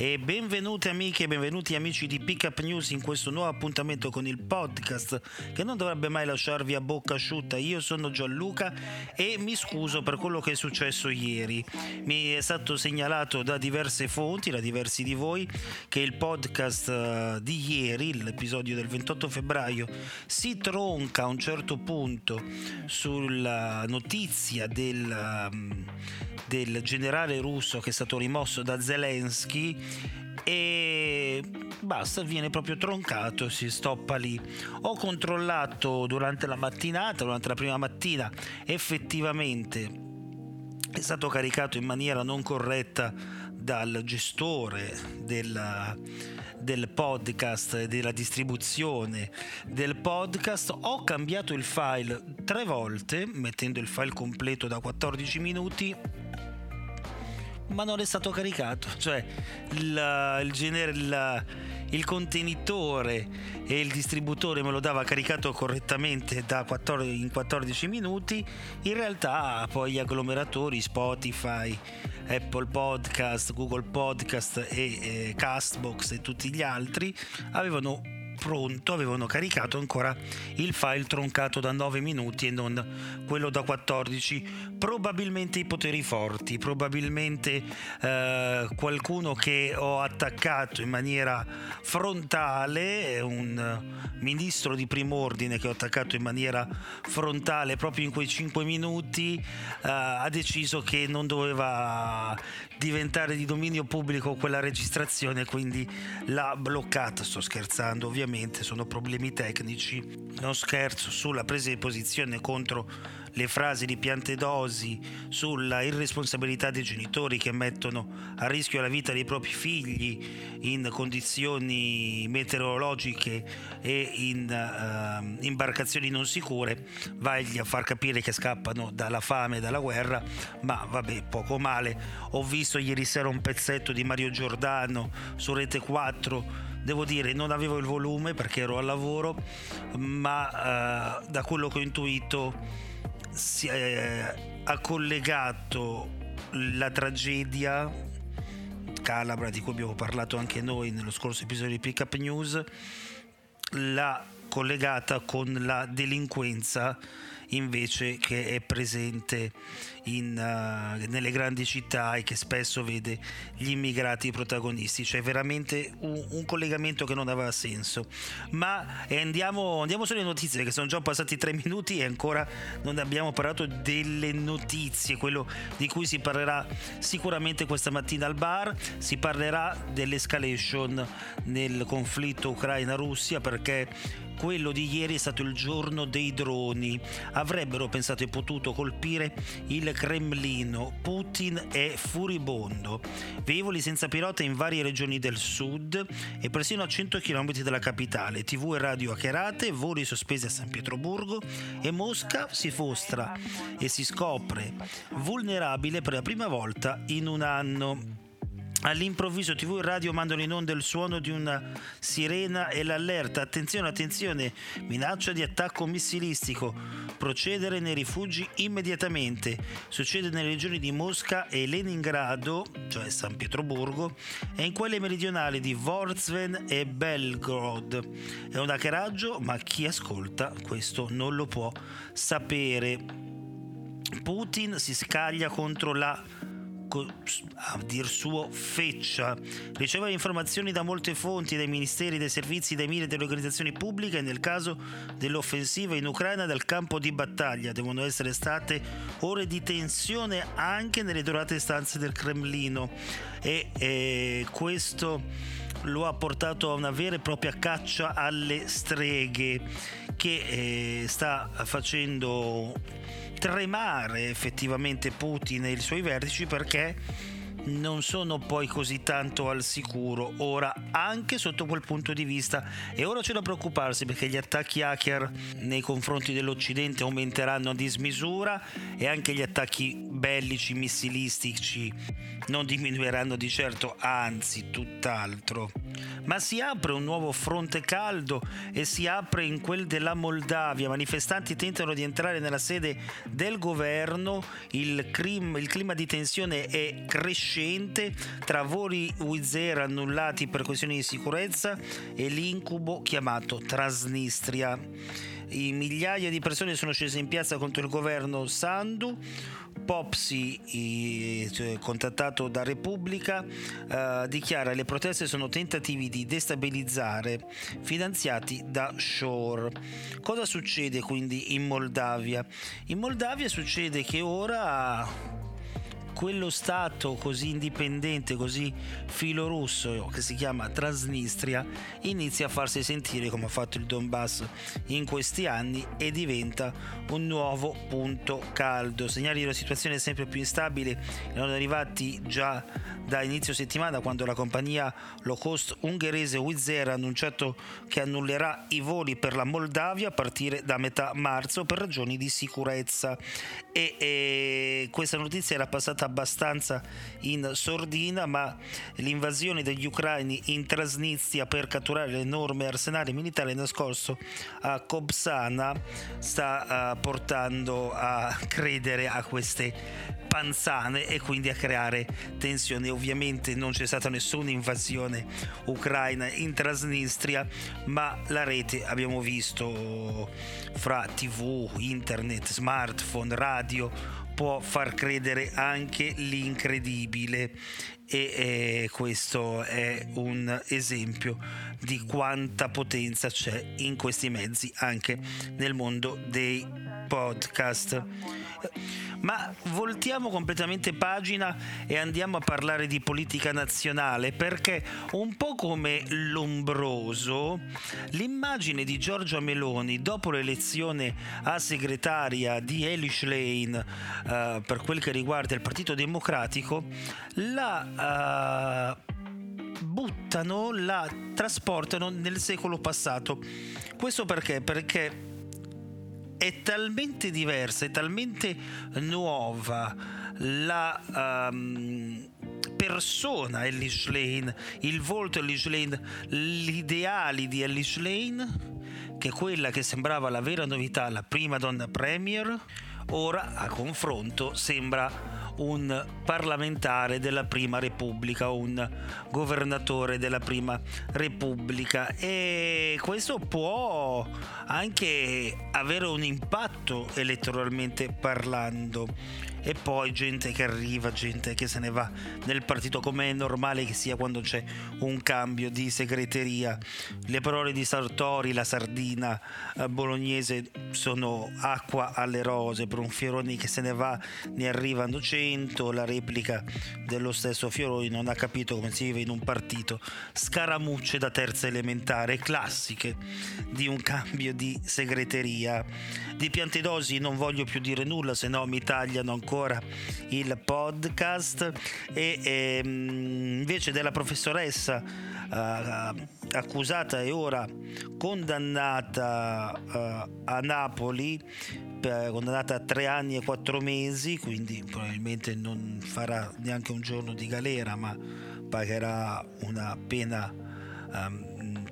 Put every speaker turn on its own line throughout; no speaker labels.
E benvenuti amiche e benvenuti amici di Pickup News in questo nuovo appuntamento con il podcast che non dovrebbe mai lasciarvi a bocca asciutta. Io sono Gianluca e mi scuso per quello che è successo ieri. Mi è stato segnalato da diverse fonti, da diversi di voi, che il podcast eh, di ieri, l'episodio del 28 febbraio, si tronca a un certo punto sulla notizia del, mm, del generale russo che è stato rimosso da Zelensky e basta, viene proprio troncato, si stoppa lì. Ho controllato durante la mattinata, durante la prima mattina, effettivamente è stato caricato in maniera non corretta dal gestore della, del podcast della distribuzione del podcast ho cambiato il file tre volte mettendo il file completo da 14 minuti ma non è stato caricato. Cioè il, il, genere, il, il, contenitore e il distributore me lo dava caricato correttamente 14, in 14 minuti. In realtà poi gli agglomeratori Spotify, Apple Podcast, Google Podcast e eh, Castbox e tutti gli altri avevano pronto avevano caricato ancora il file troncato da 9 minuti e non quello da 14 probabilmente i poteri forti probabilmente eh, qualcuno che ho attaccato in maniera frontale un ministro di primo ordine che ho attaccato in maniera frontale proprio in quei 5 minuti eh, ha deciso che non doveva diventare di dominio pubblico quella registrazione quindi l'ha bloccata. Sto scherzando ovviamente ovviamente sono problemi tecnici, non scherzo sulla presa di posizione contro le frasi di Piantedosi sulla irresponsabilità dei genitori che mettono a rischio la vita dei propri figli in condizioni meteorologiche e in uh, imbarcazioni non sicure, vai a far capire che scappano dalla fame e dalla guerra, ma vabbè, poco male. Ho visto ieri sera un pezzetto di Mario Giordano su Rete 4 devo dire non avevo il volume perché ero al lavoro ma uh, da quello che ho intuito si è, ha collegato la tragedia Calabra di cui abbiamo parlato anche noi nello scorso episodio di Pickup News l'ha collegata con la delinquenza invece che è presente in, uh, nelle grandi città e che spesso vede gli immigrati protagonisti. Cioè veramente un, un collegamento che non aveva senso. Ma eh, andiamo, andiamo sulle notizie perché sono già passati tre minuti e ancora non abbiamo parlato delle notizie, quello di cui si parlerà sicuramente questa mattina al bar. Si parlerà dell'escalation nel conflitto Ucraina-Russia perché quello di ieri è stato il giorno dei droni. Avrebbero pensato e potuto colpire il Cremlino. Putin è furibondo. Velivoli senza pilota in varie regioni del sud e persino a 100 km dalla capitale. TV e radio hackerate, voli sospesi a San Pietroburgo e Mosca si mostra e si scopre vulnerabile per la prima volta in un anno. All'improvviso TV e radio mandano in onda il suono di una sirena e l'allerta. Attenzione, attenzione, minaccia di attacco missilistico. Procedere nei rifugi immediatamente. Succede nelle regioni di Mosca e Leningrado, cioè San Pietroburgo, e in quelle meridionali di Vorzven e Belgorod. È un hackeraggio, ma chi ascolta questo non lo può sapere. Putin si scaglia contro la a dir suo feccia. Riceveva informazioni da molte fonti, dai ministeri, dai servizi, dai mille delle organizzazioni pubbliche nel caso dell'offensiva in Ucraina dal campo di battaglia. Devono essere state ore di tensione anche nelle dorate stanze del Cremlino e, e questo lo ha portato a una vera e propria caccia alle streghe che eh, sta facendo tremare effettivamente Putin e i suoi vertici perché non sono poi così tanto al sicuro. Ora anche sotto quel punto di vista e ora c'è da preoccuparsi perché gli attacchi hacker nei confronti dell'Occidente aumenteranno a dismisura e anche gli attacchi bellici missilistici non diminuiranno di certo anzi tutt'altro. Ma si apre un nuovo fronte caldo e si apre in quel della Moldavia. Manifestanti tentano di entrare nella sede del governo, il, crim, il clima di tensione è crescente tra voli Wizz annullati per questioni di sicurezza e l'incubo chiamato Transnistria. I migliaia di persone sono scese in piazza contro il governo Sandu Popsi, cioè, contattato da Repubblica, eh, dichiara che le proteste sono tentativi di destabilizzare finanziati da Shore. Cosa succede quindi in Moldavia? In Moldavia succede che ora quello Stato così indipendente, così filorusso che si chiama Transnistria inizia a farsi sentire come ha fatto il Donbass in questi anni e diventa un nuovo punto caldo. Segnali di una situazione sempre più instabile erano arrivati già da inizio settimana quando la compagnia low cost ungherese Wizz Air ha annunciato che annullerà i voli per la Moldavia a partire da metà marzo per ragioni di sicurezza e, e questa notizia era passata abbastanza in sordina, ma l'invasione degli ucraini in Transnistria per catturare l'enorme arsenale militare nascosto a Kobsana sta uh, portando a credere a queste panzane e quindi a creare tensioni. Ovviamente non c'è stata nessuna invasione ucraina in Transnistria, ma la rete abbiamo visto fra tv, internet, smartphone, radio può far credere anche l'incredibile e eh, questo è un esempio di quanta potenza c'è in questi mezzi anche nel mondo dei podcast. Ma voltiamo completamente pagina e andiamo a parlare di politica nazionale perché un po' come l'ombroso, l'immagine di Giorgia Meloni dopo l'elezione a segretaria di Elish Lane uh, per quel che riguarda il Partito Democratico la uh, buttano, la trasportano nel secolo passato. Questo perché? Perché è talmente diversa, è talmente nuova la um, persona Ellis Lane, il volto Ellis Lane, gli ideali di Ellis Lane, che quella che sembrava la vera novità, la prima donna premier, ora a confronto sembra un parlamentare della prima repubblica, un governatore della prima repubblica e questo può anche avere un impatto elettoralmente parlando e poi gente che arriva, gente che se ne va nel partito come è normale che sia quando c'è un cambio di segreteria. Le parole di Sartori, la sardina eh, bolognese sono acqua alle rose Fioroni che se ne va, ne arrivano 100, la replica dello stesso Fioroni non ha capito come si vive in un partito, scaramucce da terza elementare, classiche di un cambio di segreteria. Di Piantedosi non voglio più dire nulla, se no mi tagliano ancora ancora il podcast e, e ehm, invece della professoressa uh, accusata e ora condannata uh, a Napoli condannata a tre anni e quattro mesi quindi probabilmente non farà neanche un giorno di galera ma pagherà una pena um,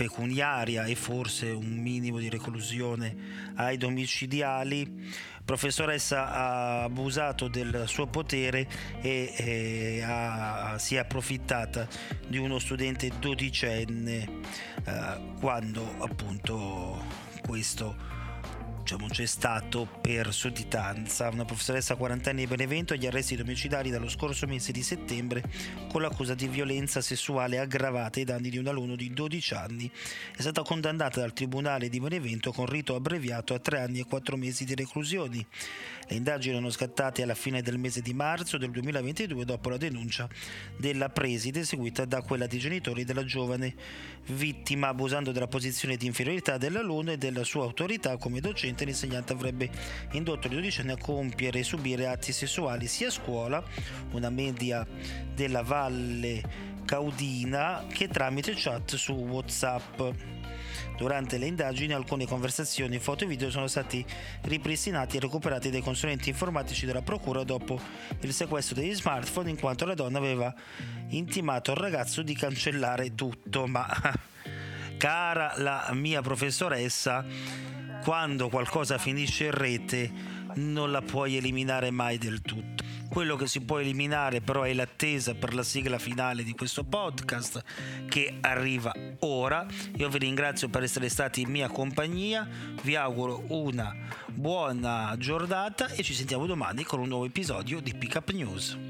pecuniaria e forse un minimo di reclusione ai domiciliari. Professoressa ha abusato del suo potere e, e ha, si è approfittata di uno studente dodicenne eh, quando appunto questo diciamo, c'è stato per sudditanza. Una professoressa quarantenne di Benevento agli arresti domiciliari dallo scorso mese di settembre con l'accusa di violenza sessuale aggravata ai danni di un alunno di 12 anni. È stata condannata dal Tribunale di Benevento con rito abbreviato a 3 anni e 4 mesi di reclusioni. Le indagini erano scattate alla fine del mese di marzo del 2022 dopo la denuncia della preside seguita da quella dei genitori della giovane vittima, abusando della posizione di inferiorità dell'alunno e della sua autorità come docente, l'insegnante avrebbe indotto i dodicenni a compiere e subire atti sessuali sia a scuola, una media della Valle Caudina, che tramite chat su WhatsApp. Durante le indagini alcune conversazioni, foto e video sono stati ripristinati e recuperati dai consulenti informatici della procura dopo il sequestro degli smartphone in quanto la donna aveva intimato al ragazzo di cancellare tutto. Ma cara la mia professoressa, quando qualcosa finisce in rete non la puoi eliminare mai del tutto. Quello che si può eliminare però è l'attesa per la sigla finale di questo podcast che arriva ora. Io vi ringrazio per essere stati in mia compagnia, vi auguro una buona giornata e ci sentiamo domani con un nuovo episodio di Pick Up News.